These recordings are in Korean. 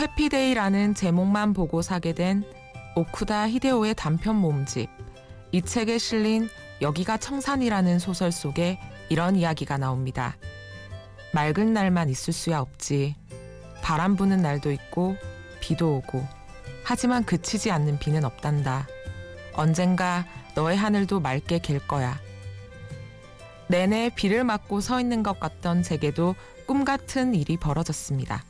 오 해피데이라는 제목만 보고 사게 된 오쿠다 히데오의 단편 몸집. 이 책에 실린 여기가 청산이라는 소설 속에 이런 이야기가 나옵니다. 맑은 날만 있을 수야 없지. 바람 부는 날도 있고 비도 오고. 하지만 그치지 않는 비는 없단다. 언젠가 너의 하늘도 맑게 갤 거야. 내내 비를 맞고 서 있는 것 같던 제게도 꿈 같은 일이 벌어졌습니다.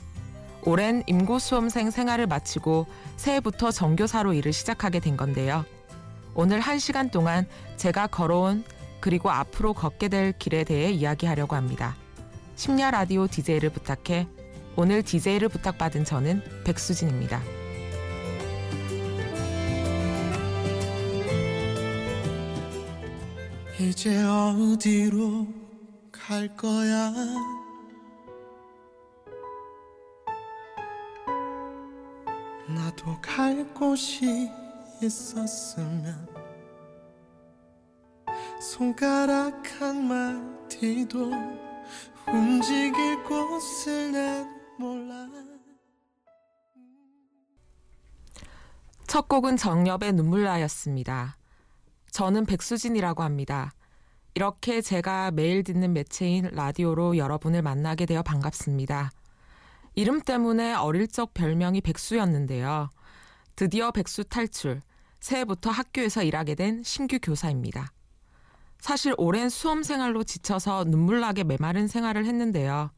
오랜 임고수험생 생활을 마치고 새해부터 정교사로 일을 시작하게 된 건데요. 오늘 한 시간 동안 제가 걸어온 그리고 앞으로 걷게 될 길에 대해 이야기하려고 합니다. 심야 라디오 DJ를 부탁해 오늘 DJ를 부탁받은 저는 백수진입니다. 이제 어디로 갈 거야? 나도 갈 곳이 있었으면 손가락 한 마디도 움직일 곳을 난 몰라 첫 곡은 정엽의 눈물나였습니다. 저는 백수진이라고 합니다. 이렇게 제가 매일 듣는 매체인 라디오로 여러분을 만나게 되어 반갑습니다. 이름 때문에 어릴 적 별명이 백수였는데요. 드디어 백수 탈출, 새해부터 학교에서 일하게 된 신규 교사입니다. 사실 오랜 수험 생활로 지쳐서 눈물나게 메마른 생활을 했는데요.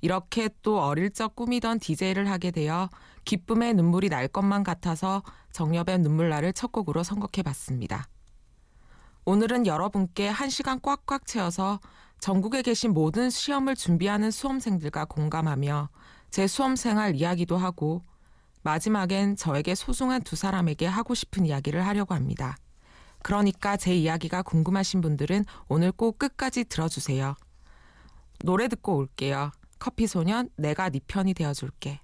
이렇게 또 어릴 적 꾸미던 DJ를 하게 되어 기쁨의 눈물이 날 것만 같아서 정엽의 눈물날을 첫 곡으로 선곡해 봤습니다. 오늘은 여러분께 한 시간 꽉꽉 채워서 전국에 계신 모든 시험을 준비하는 수험생들과 공감하며 제 수험 생활 이야기도 하고 마지막엔 저에게 소중한 두 사람에게 하고 싶은 이야기를 하려고 합니다. 그러니까 제 이야기가 궁금하신 분들은 오늘 꼭 끝까지 들어주세요. 노래 듣고 올게요. 커피소년 내가 네 편이 되어줄게.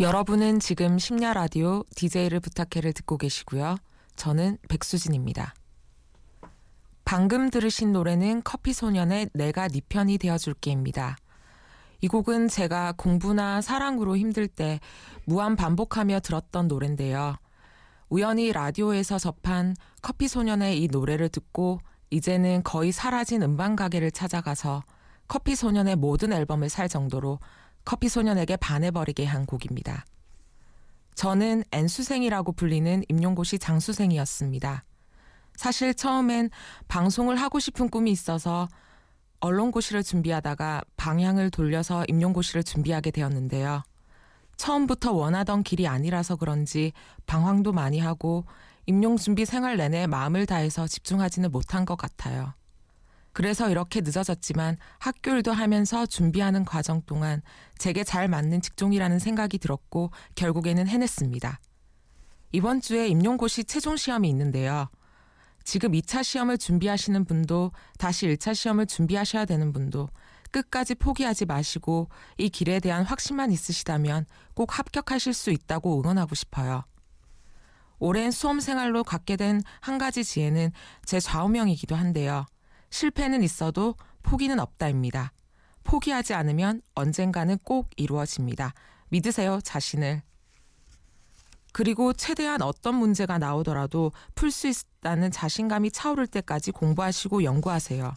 여러분은 지금 심야 라디오 DJ를 부탁해를 듣고 계시고요. 저는 백수진입니다. 방금 들으신 노래는 커피 소년의 내가 네 편이 되어줄게입니다. 이 곡은 제가 공부나 사랑으로 힘들 때 무한 반복하며 들었던 노래인데요. 우연히 라디오에서 접한 커피 소년의 이 노래를 듣고 이제는 거의 사라진 음반 가게를 찾아가서 커피 소년의 모든 앨범을 살 정도로 커피 소년에게 반해버리게 한 곡입니다. 저는 N수생이라고 불리는 임용고시 장수생이었습니다. 사실 처음엔 방송을 하고 싶은 꿈이 있어서 언론고시를 준비하다가 방향을 돌려서 임용고시를 준비하게 되었는데요. 처음부터 원하던 길이 아니라서 그런지 방황도 많이 하고 임용 준비 생활 내내 마음을 다해서 집중하지는 못한 것 같아요. 그래서 이렇게 늦어졌지만 학교 일도 하면서 준비하는 과정 동안 제게 잘 맞는 직종이라는 생각이 들었고 결국에는 해냈습니다. 이번 주에 임용고시 최종 시험이 있는데요. 지금 2차 시험을 준비하시는 분도 다시 1차 시험을 준비하셔야 되는 분도 끝까지 포기하지 마시고 이 길에 대한 확신만 있으시다면 꼭 합격하실 수 있다고 응원하고 싶어요. 오랜 수험 생활로 갖게 된 한 가지 지혜는 제 좌우명이기도 한데요. 실패는 있어도 포기는 없다입니다. 포기하지 않으면 언젠가는 꼭 이루어집니다. 믿으세요, 자신을. 그리고 최대한 어떤 문제가 나오더라도 풀 수 있다는 자신감이 차오를 때까지 공부하시고 연구하세요.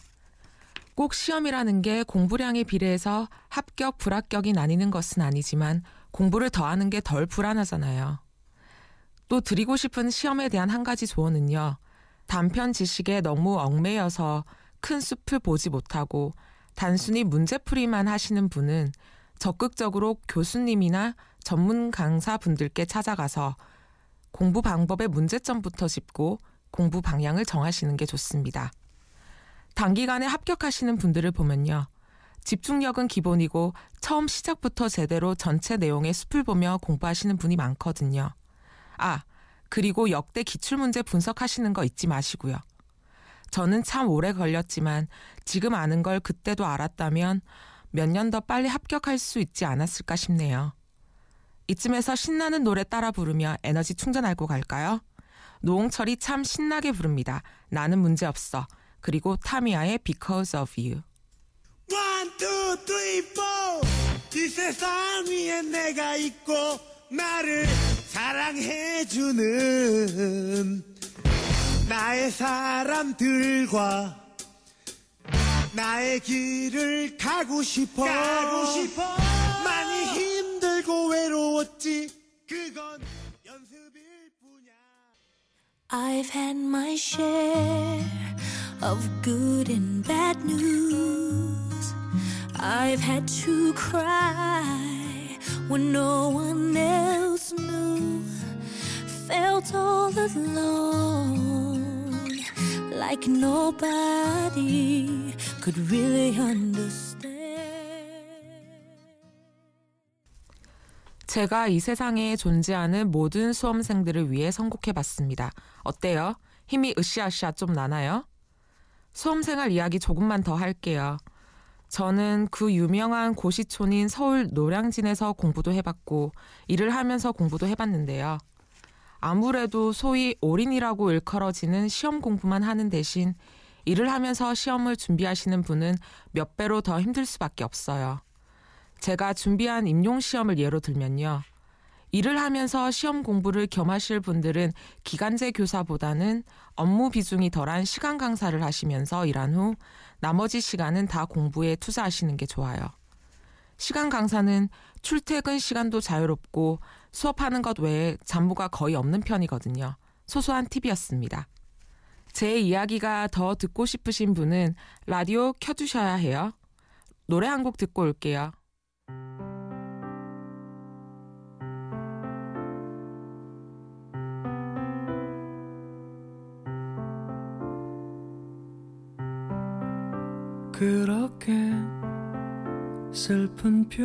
꼭 시험이라는 게 공부량에 비례해서 합격, 불합격이 나뉘는 것은 아니지만 공부를 더하는 게 덜 불안하잖아요. 또 드리고 싶은 시험에 대한 한 가지 조언은요. 단편 지식에 너무 얽매여서 큰 숲을 보지 못하고 단순히 문제풀이만 하시는 분은 적극적으로 교수님이나 전문 강사 분들께 찾아가서 공부 방법의 문제점부터 짚고 공부 방향을 정하시는 게 좋습니다. 단기간에 합격하시는 분들을 보면요. 집중력은 기본이고 처음 시작부터 제대로 전체 내용의 숲을 보며 공부하시는 분이 많거든요. 아, 그리고 역대 기출문제 분석하시는 거 잊지 마시고요. 저는 참 오래 걸렸지만 지금 아는 걸 그때도 알았다면 몇 년 더 빨리 합격할 수 있지 않았을까 싶네요. 이쯤에서 신나는 노래 따라 부르며 에너지 충전하고 갈까요? 노홍철이 참 신나게 부릅니다. 나는 문제 없어. 그리고 타미야의 Because of You. One, two, three, four. 이 세상 위에 내가 있고 나를 사랑해주는 나의 사람들과 나의 길을 가고 싶어. 가고 싶어. 많이 힘들고 외로웠지. 그건 연습일 뿐이야. I've had my share of good and bad news. I've had to cry when no one else knew. Felt all alone, like nobody could really understand. 제가 이 세상에 존재하는 모든 수험생들을 위해 선곡해 봤습니다. 어때요? 힘이 으쌰으쌰 좀 나나요? 수험생활 이야기 조금만 더 할게요. 저는 그 유명한 고시촌인 서울 노량진에서 공부도 해봤고 일을 하면서 공부도 해봤는데요. 아무래도 소위 올인이라고 일컬어지는 시험 공부만 하는 대신 일을 하면서 시험을 준비하시는 분은 몇 배로 더 힘들 수밖에 없어요. 제가 준비한 임용 시험을 예로 들면요. 일을 하면서 시험 공부를 겸하실 분들은 기간제 교사보다는 업무 비중이 덜한 시간 강사를 하시면서 일한 후 나머지 시간은 다 공부에 투자하시는 게 좋아요. 시간 강사는 출퇴근 시간도 자유롭고 수업하는 것 외에 잡무가 거의 없는 편이거든요. 소소한 팁이었습니다. 제 이야기가 더 듣고 싶으신 분은 라디오 켜두셔야 해요. 노래 한 곡 듣고 올게요. 그렇게 슬픈 표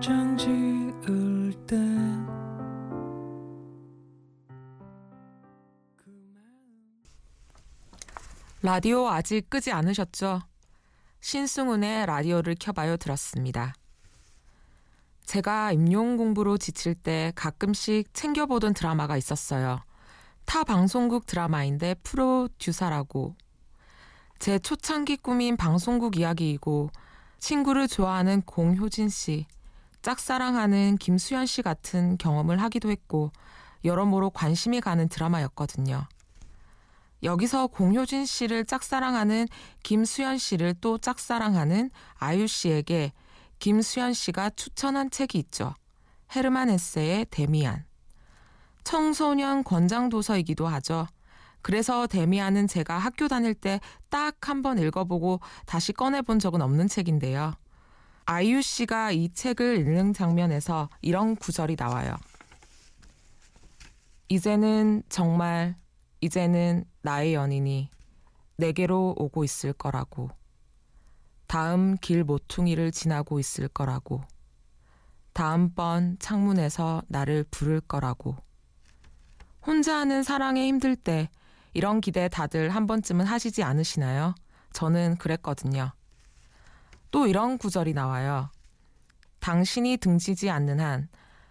정 지을 땐 라디오 아직 끄지 않으셨죠? 신승훈의 라디오를 켜봐요 들었습니다. 제가 임용 공부로 지칠 때 가끔씩 챙겨보던 드라마가 있었어요. 타 방송국 드라마인데 프로듀사라고. 제 초창기 꿈인 방송국 이야기이고 친구를 좋아하는 공효진 씨, 짝사랑하는 김수현 씨 같은 경험을 하기도 했고 여러모로 관심이 가는 드라마였거든요. 여기서 공효진 씨를 짝사랑하는 김수현 씨를 또 짝사랑하는 아유 씨에게 김수현 씨가 추천한 책이 있죠. 헤르만 헤세의 데미안. 청소년 권장 도서이기도 하죠. 그래서 데미안은 제가 학교 다닐 때 딱 한 번 읽어보고 다시 꺼내본 적은 없는 책인데요. 아이유 씨가 이 책을 읽는 장면에서 이런 구절이 나와요. 이제는 정말 이제는 나의 연인이 내게로 오고 있을 거라고. 다음 길 모퉁이를 지나고 있을 거라고. 다음번 창문에서 나를 부를 거라고. 혼자 하는 사랑에 힘들 때 이런 기대 다들 한 번쯤은 하시지 않으시나요? 저는 그랬거든요. 또 이런 구절이 나와요. 당신이 등지지 않는 한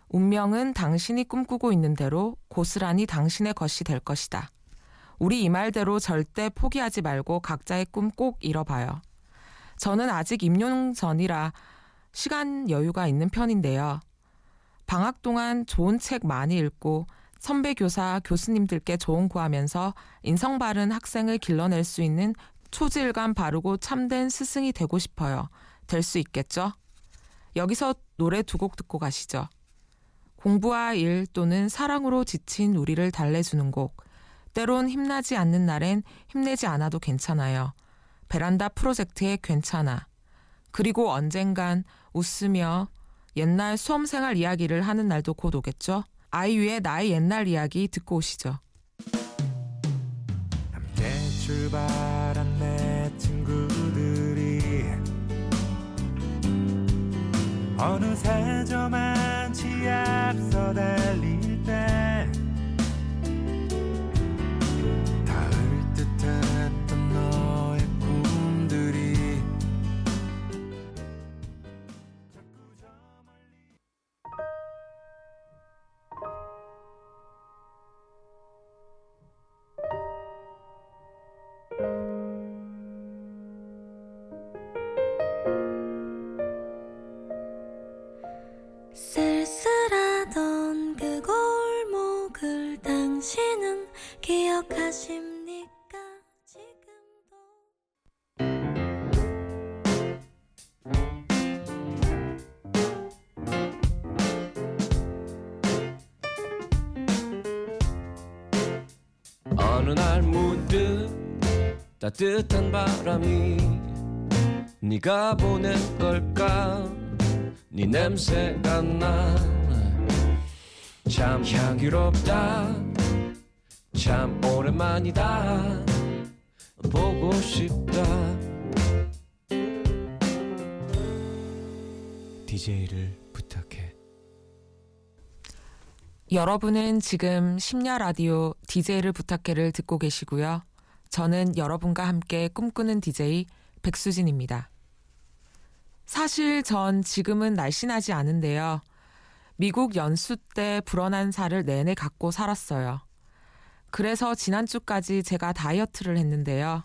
운명은 당신이 꿈꾸고 있는 대로 고스란히 당신의 것이 될 것이다. 우리 이 말대로 절대 포기하지 말고 각자의 꿈 꼭 이뤄봐요. 저는 아직 임용 전이라 시간 여유가 있는 편인데요. 방학 동안 좋은 책 많이 읽고 선배 교사, 교수님들께 조언 구하면서 인성 바른 학생을 길러낼 수 있는 초질감 바르고 참된 스승이 되고 싶어요. 될 수 있겠죠? 여기서 노래 두 곡 듣고 가시죠. 공부와 일 또는 사랑으로 지친 우리를 달래주는 곡. 때론 힘나지 않는 날엔 힘내지 않아도 괜찮아요. 베란다 프로젝트의 괜찮아. 그리고 언젠간 웃으며 옛날 수험생활 이야기를 하는 날도 곧 오겠죠? 아이유의 나의 옛날 이야기 듣고 오시죠. 출발한 내 친구들이 어느새 저만치 앞서 달 쓸쓸하던 그 골목을 당신은 기억하십니까? 지금도 어느 날 문득 따뜻한 바람이 네가 보낸 걸까 네 냄새가 나참 향기롭다. 참 오랜만이다. 보고 싶다. DJ를 부탁해. 여러분은 지금 심야 라디오 DJ를 부탁해를 듣고 계시고요. 저는 여러분과 함께 꿈꾸는 DJ 백수진입니다. 사실 전 지금은 날씬하지 않은데요. 미국 연수 때 불어난 살을 내내 갖고 살았어요. 그래서 지난주까지 제가 다이어트를 했는데요.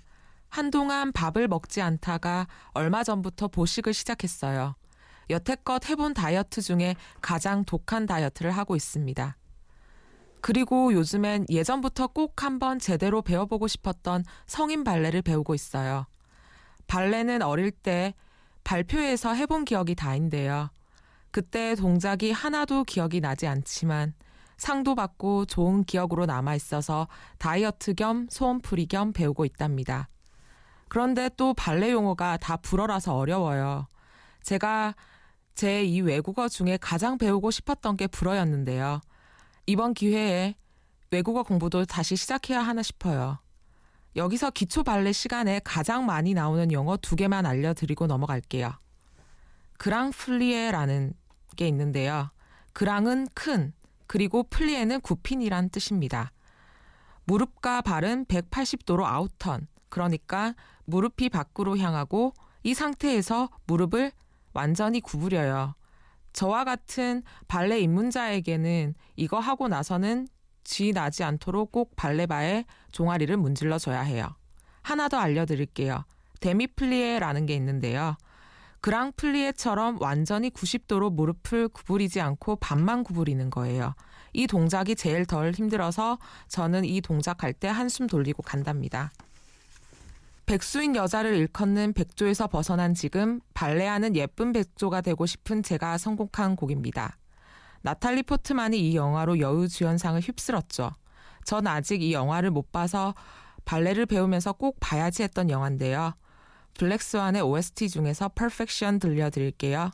한동안 밥을 먹지 않다가 얼마 전부터 보식을 시작했어요. 여태껏 해본 다이어트 중에 가장 독한 다이어트를 하고 있습니다. 그리고 요즘엔 예전부터 꼭 한번 제대로 배워보고 싶었던 성인 발레를 배우고 있어요. 발레는 어릴 때 발표회에서 해본 기억이 다인데요. 그때 동작이 하나도 기억이 나지 않지만 상도 받고 좋은 기억으로 남아 있어서 다이어트 겸 소원풀이 겸 배우고 있답니다. 그런데 또 발레 용어가 다 불어라서 어려워요. 제가 제 이 외국어 중에 가장 배우고 싶었던 게 불어였는데요. 이번 기회에 외국어 공부도 다시 시작해야 하나 싶어요. 여기서 기초 발레 시간에 가장 많이 나오는 용어 두 개만 알려드리고 넘어갈게요. grand plié라는 게 있는데요. grand은 큰, 그리고 plié는 굽힌이란 뜻입니다. 무릎과 발은 180도로 아웃턴, 그러니까 무릎이 밖으로 향하고 이 상태에서 무릎을 완전히 구부려요. 저와 같은 발레 입문자에게는 이거 하고 나서는 쥐 나지 않도록 꼭 발레바에 종아리를 문질러 줘야 해요. 하나 더 알려드릴게요. 데미플리에라는 게 있는데요. 그랑플리에처럼 완전히 90도로 무릎을 구부리지 않고 반만 구부리는 거예요. 이 동작이 제일 덜 힘들어서 저는 이 동작할 때 한숨 돌리고 간답니다. 백수인 여자를 일컫는 백조에서 벗어난 지금 발레하는 예쁜 백조가 되고 싶은 제가 선곡한 곡입니다. 나탈리 포트만이 이 영화로 여우주연상을 휩쓸었죠. 전 아직 이 영화를 못 봐서 발레를 배우면서 꼭 봐야지 했던 영화인데요. 블랙스완의 OST 중에서 퍼펙션 들려드릴게요.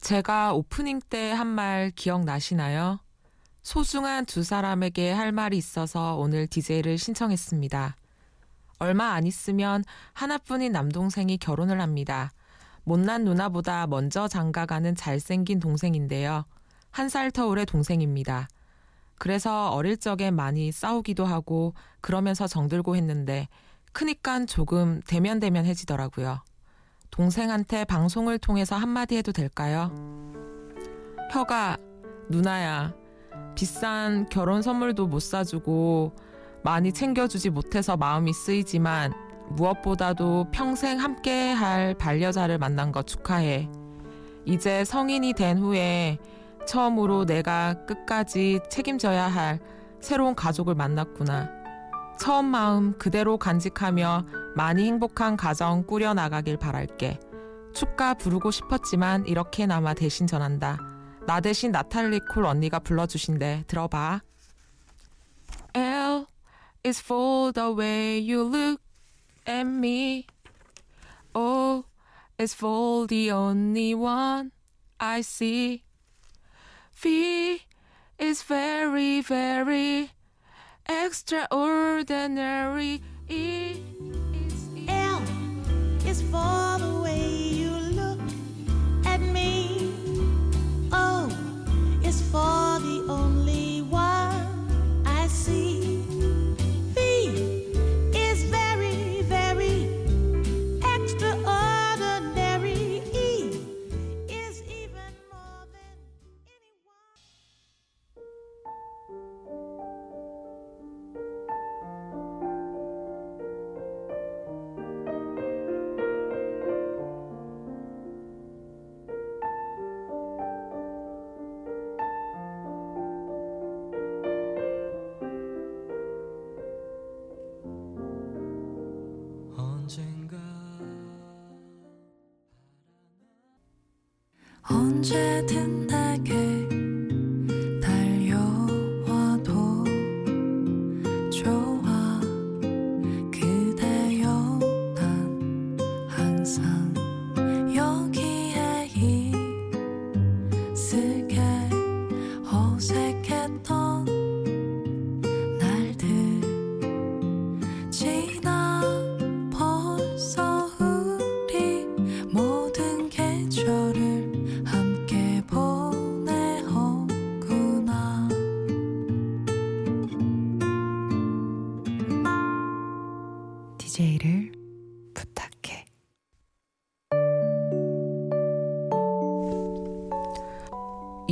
제가 오프닝 때 한 말 기억나시나요? 소중한 두 사람에게 할 말이 있어서 오늘 DJ를 신청했습니다. 얼마 안 있으면 하나뿐인 남동생이 결혼을 합니다. 못난 누나보다 먼저 장가가는 잘생긴 동생인데요. 한 살 터울의 동생입니다. 그래서 어릴 적에 많이 싸우기도 하고 그러면서 정들고 했는데 크니깐 조금 대면대면해지더라고요. 동생한테 방송을 통해서 한마디 해도 될까요? 혀가, 누나야, 비싼 결혼 선물도 못 사주고 많이 챙겨주지 못해서 마음이 쓰이지만 무엇보다도 평생 함께 할 반려자를 만난 거 축하해. 이제 성인이 된 후에 처음으로 내가 끝까지 책임져야 할 새로운 가족을 만났구나. 처음 마음 그대로 간직하며 많이 행복한 가정 꾸려나가길 바랄게. 축가 부르고 싶었지만 이렇게나마 대신 전한다. 나 대신 나탈리 콜 언니가 불러주신대. 들어봐. L is for the way you look at me. O is for the only one I see. V is very, very extraordinary. E for the 언제든 내게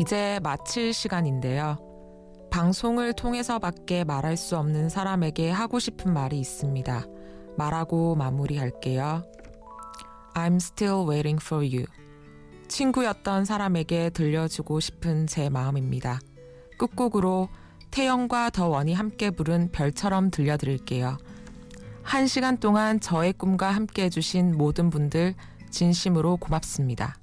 이제 마칠 시간인데요. 방송을 통해서밖에 말할 수 없는 사람에게 하고 싶은 말이 있습니다. 말하고 마무리할게요. I'm still waiting for you. 친구였던 사람에게 들려주고 싶은 제 마음입니다. 끝곡으로 태영과 더원이 함께 부른 별처럼 들려드릴게요. 한 시간 동안 저의 꿈과 함께 해주신 모든 분들 진심으로 고맙습니다.